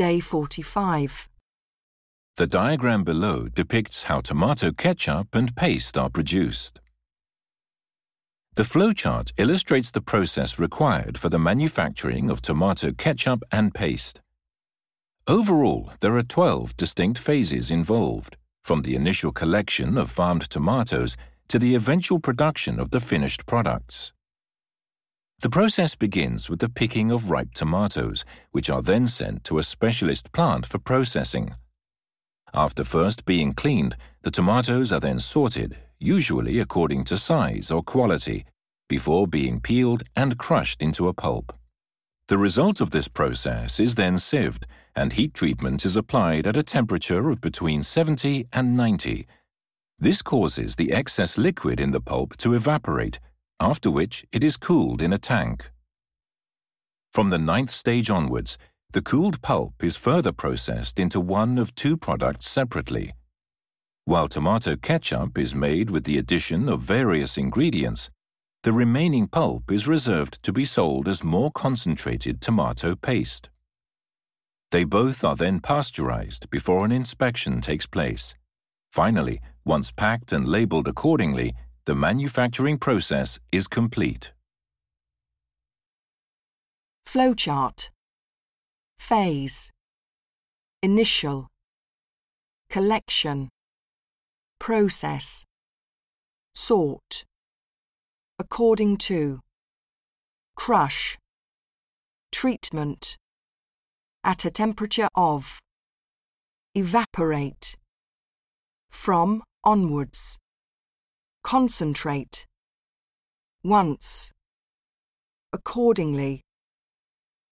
Day 45. The diagram below depicts how tomato ketchup and paste are produced. The flowchart illustrates the process required for the manufacturing of tomato ketchup and paste. Overall, there are 12 distinct phases involved, from the initial collection of farmed tomatoes to the eventual production of the finished products. The process begins with the picking of ripe tomatoes, which are then sent to a specialist plant for processing. After first being cleaned, the tomatoes are then sorted, usually according to size or quality, before being peeled and crushed into a pulp. The result of this process is then sieved, and heat treatment is applied at a temperature of between 70 and 90. This causes the excess liquid in the pulp to evaporate after which it is cooled in a tank. From the ninth stage onwards, the cooled pulp is further processed into one of two products separately. While tomato ketchup is made with the addition of various ingredients, the remaining pulp is reserved to be sold as more concentrated tomato paste. They both are then pasteurized before an inspection takes place. Finally, once packed and labeled accordingly, the manufacturing process is complete. Flowchart. Phase. Initial. Collection. Process. Sort. According to. Crush. Treatment. At a temperature of. Evaporate. From onwards. Concentrate. Once. Accordingly.